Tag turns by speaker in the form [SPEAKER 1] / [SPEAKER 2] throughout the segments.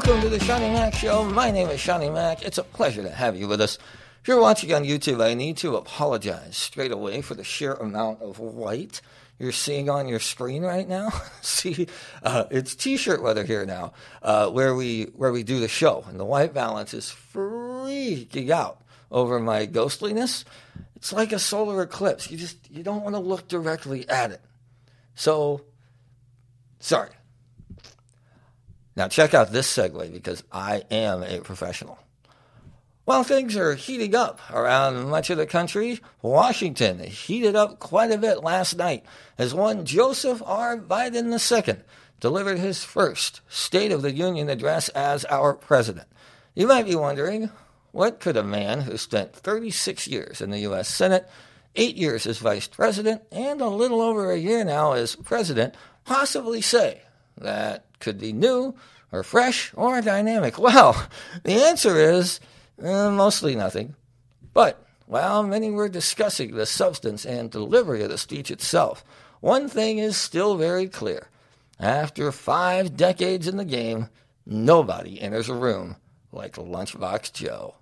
[SPEAKER 1] Welcome to the Seannie Mac Show. My name is Seannie Mac. It's a pleasure to have you with us. If you're watching on YouTube, I need to apologize straight away for the sheer amount of white you're seeing on your screen right now. See, uh, it's t-shirt weather here now, uh, where we where we do the show, and the white balance is freaking out over my ghostliness. It's like a solar eclipse. You just you don't want to look directly at it. So, sorry. Now check out this segue because I am a professional. While things are heating up around much of the country, Washington heated up quite a bit last night as one Joseph R. Biden II delivered his first State of the Union address as our president. You might be wondering, what could a man who spent 36 years in the U.S. Senate, eight years as vice president, and a little over a year now as president possibly say that could be new or fresh or dynamic? Well, the answer is uh, mostly nothing. But while many were discussing the substance and delivery of the speech itself, one thing is still very clear. After five decades in the game, nobody enters a room like Lunchbox Joe.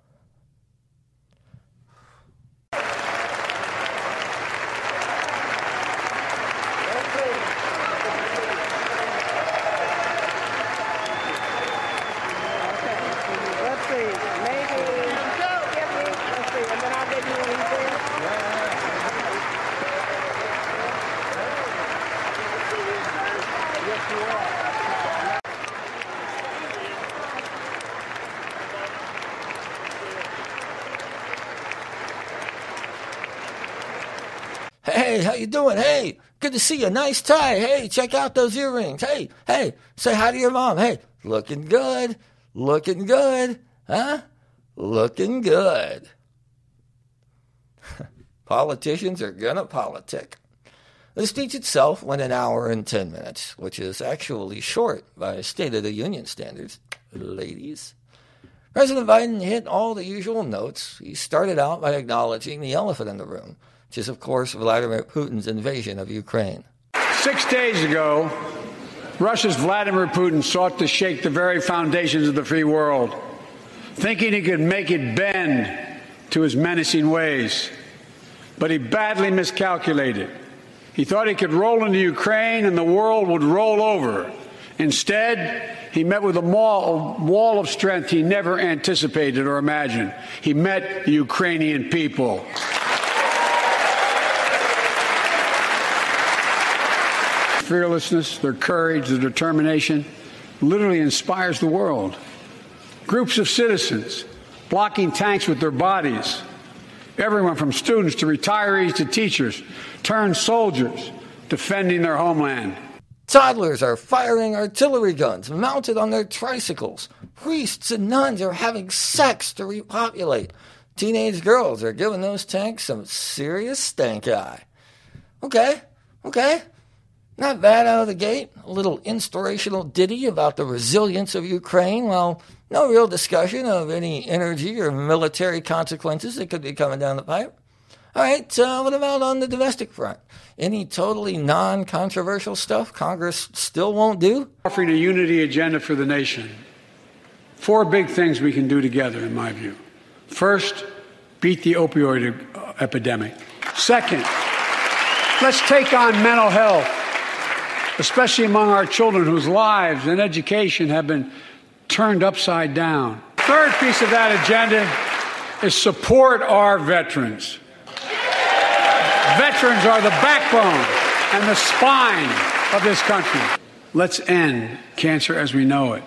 [SPEAKER 2] Let's see, maybe. Let's see, and then I'll get you what he said. Yes, you are.
[SPEAKER 1] Hey, how you doing? Hey, good to see you. Nice tie. Hey, check out those earrings. Hey, hey, say hi to your mom. Hey, looking good. Looking good. Huh? Looking good. Politicians are gonna politic. The speech itself went an hour and 10 minutes, which is actually short by State of the Union standards, ladies. President Biden hit all the usual notes. He started out by acknowledging the elephant in the room, which is, of course, Vladimir Putin's invasion of Ukraine.
[SPEAKER 3] Six days ago, Russia's Vladimir Putin sought to shake the very foundations of the free world, thinking he could make it bend to his menacing ways. But he badly miscalculated. He thought he could roll into Ukraine and the world would roll over. Instead, he met with a wall, of strength he never anticipated or imagined. He met the Ukrainian people. fearlessness, their courage, their determination literally inspires the world. Groups of citizens blocking tanks with their bodies. Everyone from students to retirees to teachers turned soldiers defending their homeland.
[SPEAKER 1] Toddlers are firing artillery guns mounted on their tricycles. Priests and nuns are having sex to repopulate. Teenage girls are giving those tanks some serious stank eye. Okay, okay. Not bad out of the gate. A little inspirational ditty about the resilience of Ukraine, while no real discussion of any energy or military consequences that could be coming down the pipe. All right, uh, what about on the domestic front? Any totally non controversial stuff Congress still won't do?
[SPEAKER 3] Offering a unity agenda for the nation. Four big things we can do together, in my view. First, beat the opioid epidemic. Second, let's take on mental health, especially among our children whose lives and education have been turned upside down. Third piece of that agenda is support our veterans. Veterans are the backbone and the spine of this country. Let's end cancer as we know it.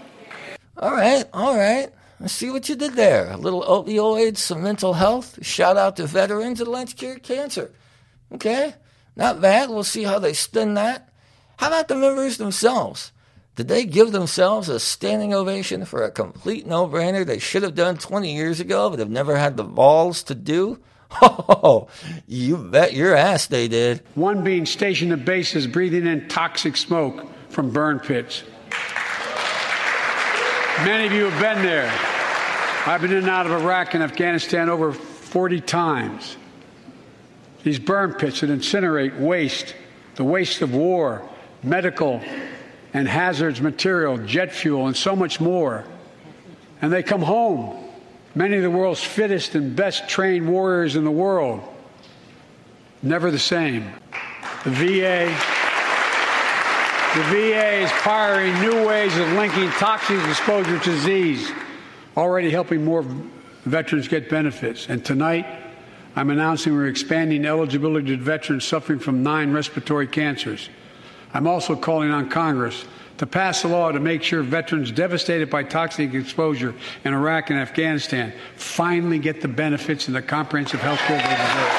[SPEAKER 1] All right, all right. I see what you did there. A little opioids, some mental health. Shout out to veterans and let's cure cancer. Okay, not bad. We'll see how they spin that. How about the members themselves? Did they give themselves a standing ovation for a complete no brainer they should have done 20 years ago but have never had the balls to do? Oh, you bet your ass they did.
[SPEAKER 3] One being stationed at bases breathing in toxic smoke from burn pits. Many of you have been there. I've been in and out of Iraq and Afghanistan over 40 times. These burn pits that incinerate waste, the waste of war, medical and hazards material, jet fuel, and so much more. and they come home. Many of the world's fittest and best trained warriors in the world. Never the same. The VA. The VA is pioneering new ways of linking toxic exposure to disease, already helping more veterans get benefits. And tonight, I'm announcing we're expanding eligibility to veterans suffering from nine respiratory cancers. I'm also calling on Congress to pass a law to make sure veterans devastated by toxic exposure in Iraq and Afghanistan finally get the benefits and the comprehensive health care they deserve.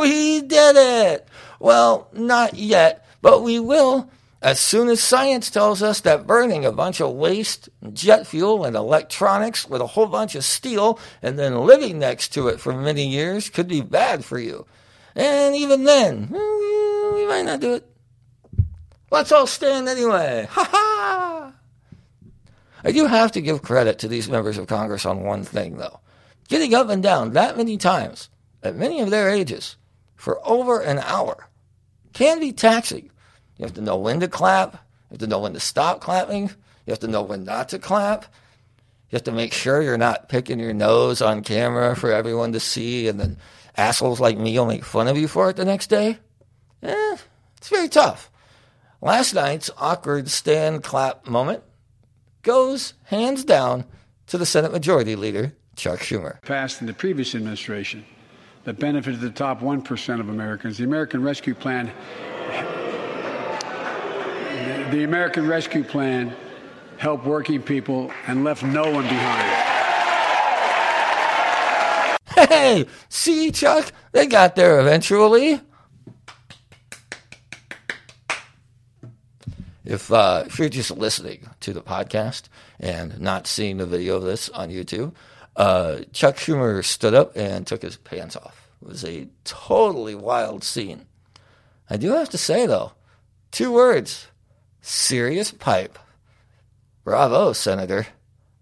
[SPEAKER 1] We did it! Well, not yet, but we will as soon as science tells us that burning a bunch of waste, jet fuel, and electronics with a whole bunch of steel and then living next to it for many years could be bad for you. And even then, we might not do it. Let's all stand anyway. Ha ha! I do have to give credit to these members of Congress on one thing, though. Getting up and down that many times, at many of their ages, for over an hour, can be taxing you have to know when to clap. You have to know when to stop clapping. You have to know when not to clap. You have to make sure you're not picking your nose on camera for everyone to see, and then assholes like me will make fun of you for it the next day. Eh, it's very tough. Last night's awkward stand clap moment goes hands down to the Senate Majority Leader, Chuck Schumer.
[SPEAKER 3] Passed in the previous administration that benefited the top 1% of Americans. The American Rescue Plan the American Rescue Plan helped working people and left no one behind.
[SPEAKER 1] Hey, see, Chuck, they got there eventually. If, uh, if you're just listening to the podcast and not seeing the video of this on YouTube, uh, Chuck Schumer stood up and took his pants off. It was a totally wild scene. I do have to say, though, two words serious pipe. Bravo, Senator.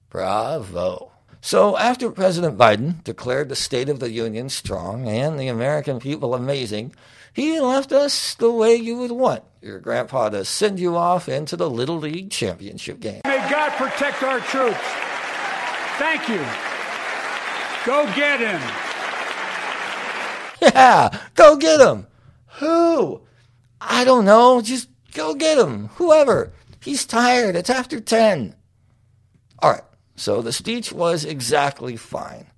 [SPEAKER 1] Bravo. So, after President Biden declared the State of the Union strong and the American people amazing, he left us the way you would want your grandpa to send you off into the Little League Championship game.
[SPEAKER 3] May God protect our troops. Thank you. Go get him.
[SPEAKER 1] Yeah, go get him. Who? I don't know. Just Go get him, whoever. He's tired. It's after 10. All right, so the speech was exactly fine.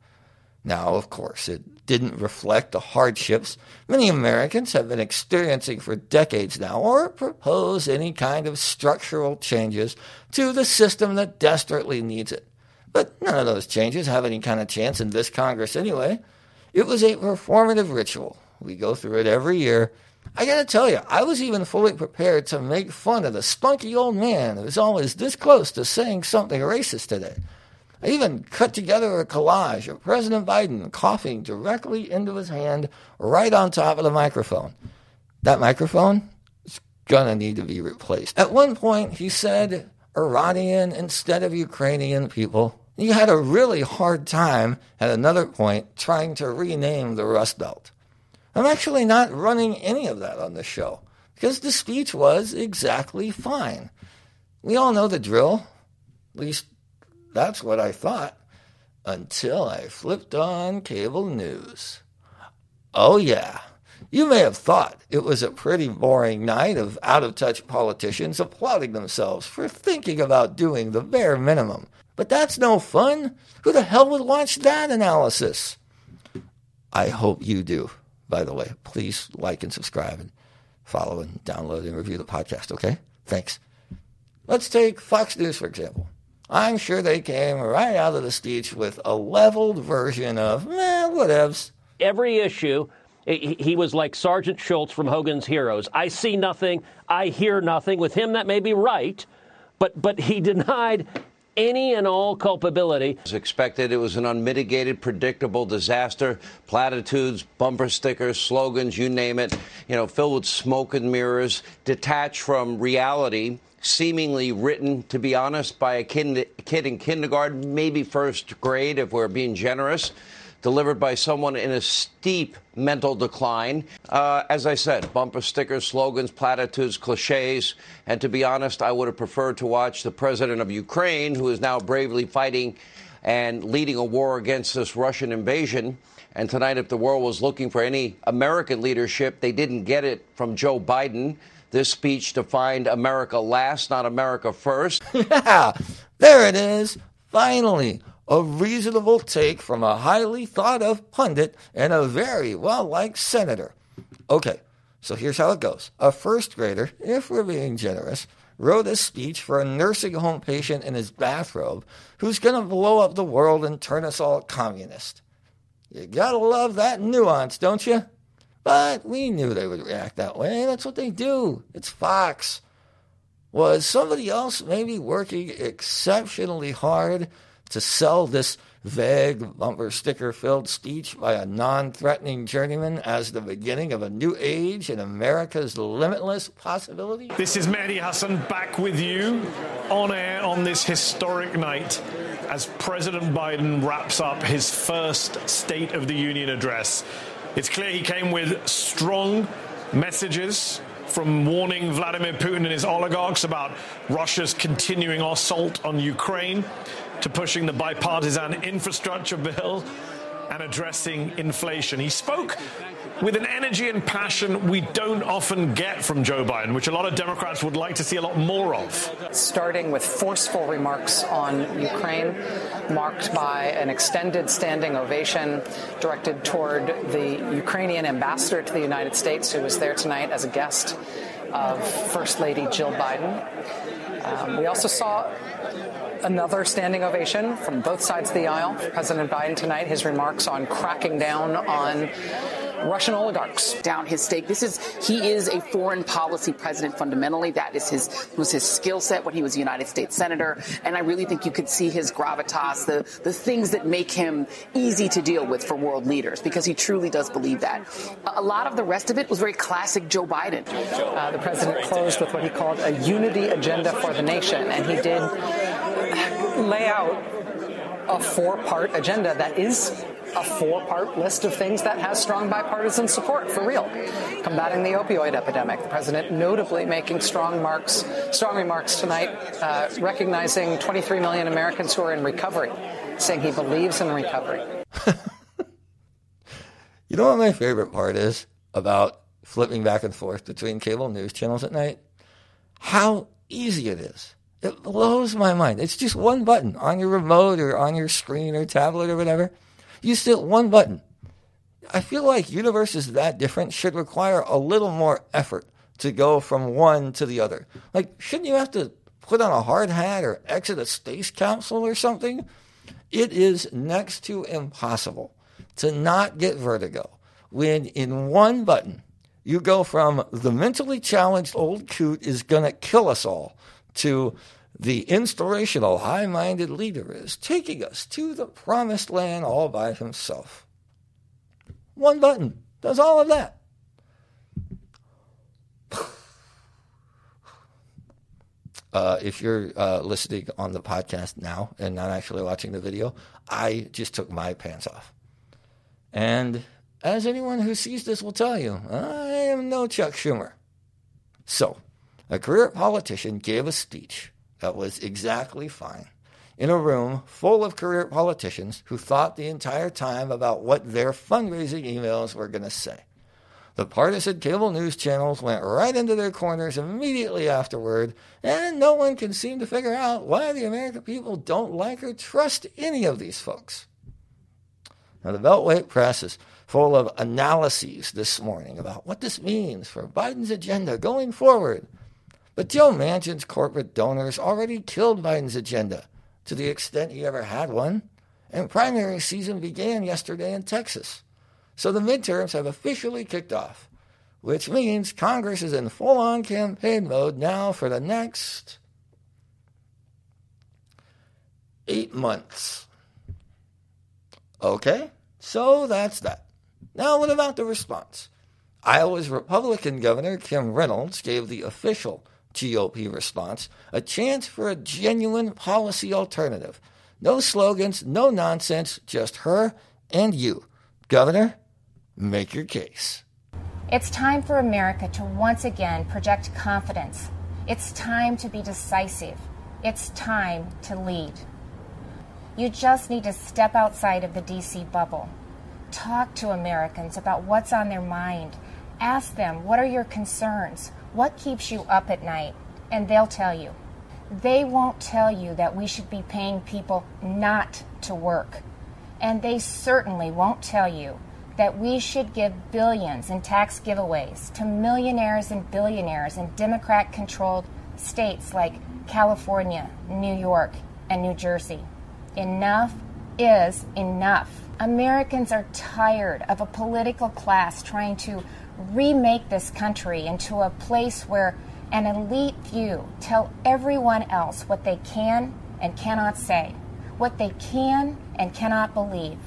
[SPEAKER 1] Now, of course, it didn't reflect the hardships many Americans have been experiencing for decades now, or propose any kind of structural changes to the system that desperately needs it. But none of those changes have any kind of chance in this Congress anyway. It was a performative ritual. We go through it every year I gotta tell you, I was even fully prepared to make fun of the spunky old man who was always this close to saying something racist today. I even cut together a collage of President Biden coughing directly into his hand right on top of the microphone. That microphone is gonna need to be replaced. At one point, he said Iranian instead of Ukrainian people. He had a really hard time at another point trying to rename the Rust Belt. I'm actually not running any of that on the show because the speech was exactly fine. We all know the drill. At least that's what I thought until I flipped on cable news. Oh, yeah. You may have thought it was a pretty boring night of out of touch politicians applauding themselves for thinking about doing the bare minimum. But that's no fun. Who the hell would watch that analysis? I hope you do by the way. Please like and subscribe and follow and download and review the podcast, okay? Thanks. Let's take Fox News, for example. I'm sure they came right out of the speech with a leveled version of, eh, whatevs.
[SPEAKER 4] Every issue, he was like Sergeant Schultz from Hogan's Heroes. I see nothing, I hear nothing. With him, that may be right, but, but he denied any and all culpability.
[SPEAKER 5] As expected, it was an unmitigated, predictable disaster. Platitudes, bumper stickers, slogans, you name it, you know, filled with smoke and mirrors, detached from reality seemingly written, to be honest, by a kid, kid in kindergarten, maybe first grade, if we're being generous. Delivered by someone in a steep mental decline. Uh, as I said, bumper stickers, slogans, platitudes, cliches. And to be honest, I would have preferred to watch the president of Ukraine, who is now bravely fighting and leading a war against this Russian invasion. And tonight, if the world was looking for any American leadership, they didn't get it from Joe Biden. This speech defined America last, not America first.
[SPEAKER 1] yeah, there it is. Finally, a reasonable take from a highly thought of pundit and a very well liked senator. Okay, so here's how it goes. A first grader, if we're being generous, wrote a speech for a nursing home patient in his bathrobe who's going to blow up the world and turn us all communist. You gotta love that nuance, don't you? But we knew they would react that way. That's what they do. It's Fox. Was somebody else maybe working exceptionally hard to sell this vague bumper sticker filled speech by a non threatening journeyman as the beginning of a new age in America's limitless possibility?
[SPEAKER 6] This is Mehdi Hasan back with you on air on this historic night as President Biden wraps up his first State of the Union address. It's clear he came with strong messages from warning Vladimir Putin and his oligarchs about Russia's continuing assault on Ukraine to pushing the bipartisan infrastructure bill and addressing inflation. He spoke with an energy and passion we don't often get from Joe Biden, which a lot of Democrats would like to see a lot more of.
[SPEAKER 7] Starting with forceful remarks on Ukraine, marked by an extended standing ovation directed toward the Ukrainian ambassador to the United States, who was there tonight as a guest of First Lady Jill Biden. Um, we also saw another standing ovation from both sides of the aisle. President Biden tonight, his remarks on cracking down on Russian oligarchs.
[SPEAKER 8] Down his stake. This is he is a foreign policy president fundamentally. That is his was his skill set when he was a United States senator, and I really think you could see his gravitas, the the things that make him easy to deal with for world leaders, because he truly does believe that. A lot of the rest of it was very classic Joe Biden.
[SPEAKER 7] Uh, the president closed with what he called a unity agenda for the nation, and he did lay out a four-part agenda that is a four-part list of things that has strong bipartisan support for real. Combating the opioid epidemic. The president notably making strong marks, strong remarks tonight, uh, recognizing 23 million Americans who are in recovery, saying he believes in recovery.
[SPEAKER 1] you know what my favorite part is about flipping back and forth between cable news channels at night? How easy it is. It blows my mind. It's just one button on your remote or on your screen or tablet or whatever. You still one button. I feel like universes that different should require a little more effort to go from one to the other. Like, shouldn't you have to put on a hard hat or exit a space capsule or something? It is next to impossible to not get vertigo when in one button you go from the mentally challenged old coot is going to kill us all to the inspirational, high minded leader is taking us to the promised land all by himself. One button does all of that. Uh, if you're uh, listening on the podcast now and not actually watching the video, I just took my pants off. And as anyone who sees this will tell you, I am no Chuck Schumer. So, a career politician gave a speech that was exactly fine in a room full of career politicians who thought the entire time about what their fundraising emails were going to say. The partisan cable news channels went right into their corners immediately afterward, and no one can seem to figure out why the American people don't like or trust any of these folks. Now, the Beltway press is full of analyses this morning about what this means for Biden's agenda going forward. But Joe Manchin's corporate donors already killed Biden's agenda to the extent he ever had one, and primary season began yesterday in Texas. So the midterms have officially kicked off, which means Congress is in full on campaign mode now for the next eight months. Okay, so that's that. Now, what about the response? Iowa's Republican Governor Kim Reynolds gave the official GOP response, a chance for a genuine policy alternative. No slogans, no nonsense, just her And you, Governor, make your case.
[SPEAKER 9] It's time for America to once again project confidence. It's time to be decisive. It's time to lead. You just need to step outside of the DC bubble. Talk to Americans about what's on their mind. Ask them, what are your concerns? What keeps you up at night? And they'll tell you. They won't tell you that we should be paying people not to work. And they certainly won't tell you that we should give billions in tax giveaways to millionaires and billionaires in Democrat controlled states like California, New York, and New Jersey. Enough is enough. Americans are tired of a political class trying to remake this country into a place where an elite few tell everyone else what they can and cannot say, what they can and cannot believe.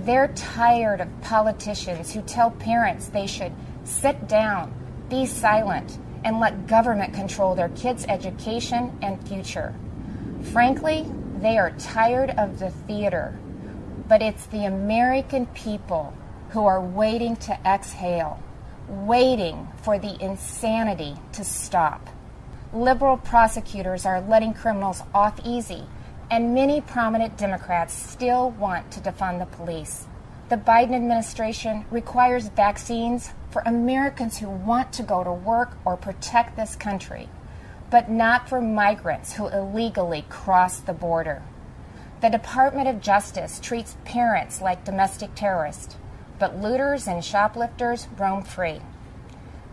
[SPEAKER 9] They're tired of politicians who tell parents they should sit down, be silent, and let government control their kids' education and future. Frankly, they are tired of the theater, but it's the American people who are waiting to exhale, waiting for the insanity to stop. Liberal prosecutors are letting criminals off easy, and many prominent Democrats still want to defund the police. The Biden administration requires vaccines for Americans who want to go to work or protect this country, but not for migrants who illegally cross the border. The Department of Justice treats parents like domestic terrorists, but looters and shoplifters roam free.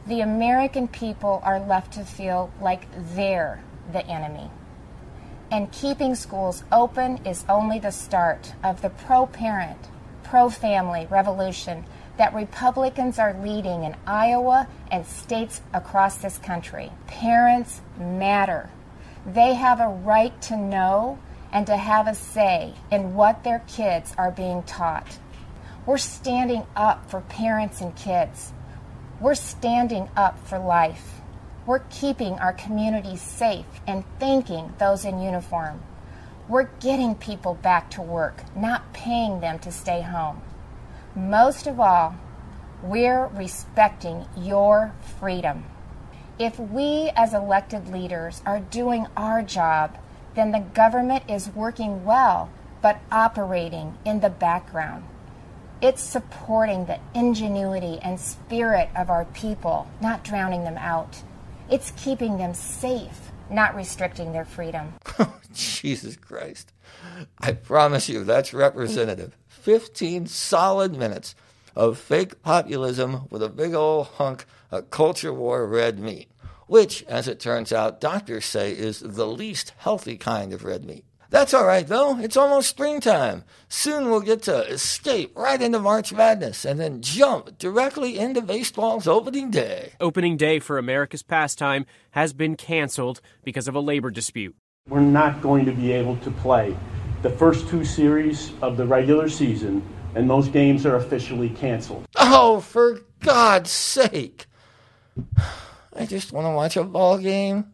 [SPEAKER 9] The American people are left to feel like they're the enemy. And keeping schools open is only the start of the pro parent, pro family revolution that Republicans are leading in Iowa and states across this country. Parents matter. They have a right to know and to have a say in what their kids are being taught. We're standing up for parents and kids. We're standing up for life. We're keeping our communities safe and thanking those in uniform. We're getting people back to work, not paying them to stay home. Most of all, we're respecting your freedom. If we as elected leaders are doing our job, then the government is working well but operating in the background. It's supporting the ingenuity and spirit of our people, not drowning them out. It's keeping them safe, not restricting their freedom.
[SPEAKER 1] Jesus Christ. I promise you, that's representative. 15 solid minutes of fake populism with a big old hunk of culture war red meat, which, as it turns out, doctors say is the least healthy kind of red meat. That's all right, though. It's almost springtime. Soon we'll get to escape right into March Madness and then jump directly into baseball's opening day.
[SPEAKER 10] Opening day for America's pastime has been canceled because of a labor dispute.
[SPEAKER 11] We're not going to be able to play the first two series of the regular season, and those games are officially canceled.
[SPEAKER 1] Oh, for God's sake. I just want to watch a ball game.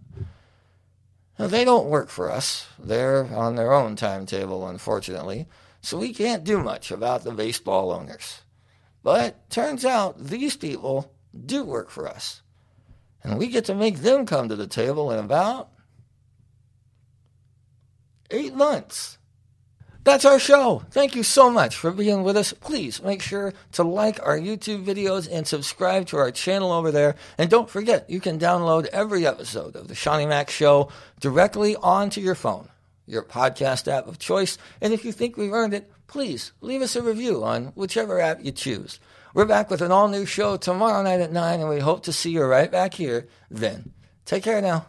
[SPEAKER 1] Now, they don't work for us. They're on their own timetable, unfortunately, so we can't do much about the baseball owners. But turns out these people do work for us. And we get to make them come to the table in about eight months. That's our show. Thank you so much for being with us. Please make sure to like our YouTube videos and subscribe to our channel over there. And don't forget, you can download every episode of The Seannie Mac Show directly onto your phone, your podcast app of choice. And if you think we've earned it, please leave us a review on whichever app you choose. We're back with an all new show tomorrow night at 9, and we hope to see you right back here then. Take care now.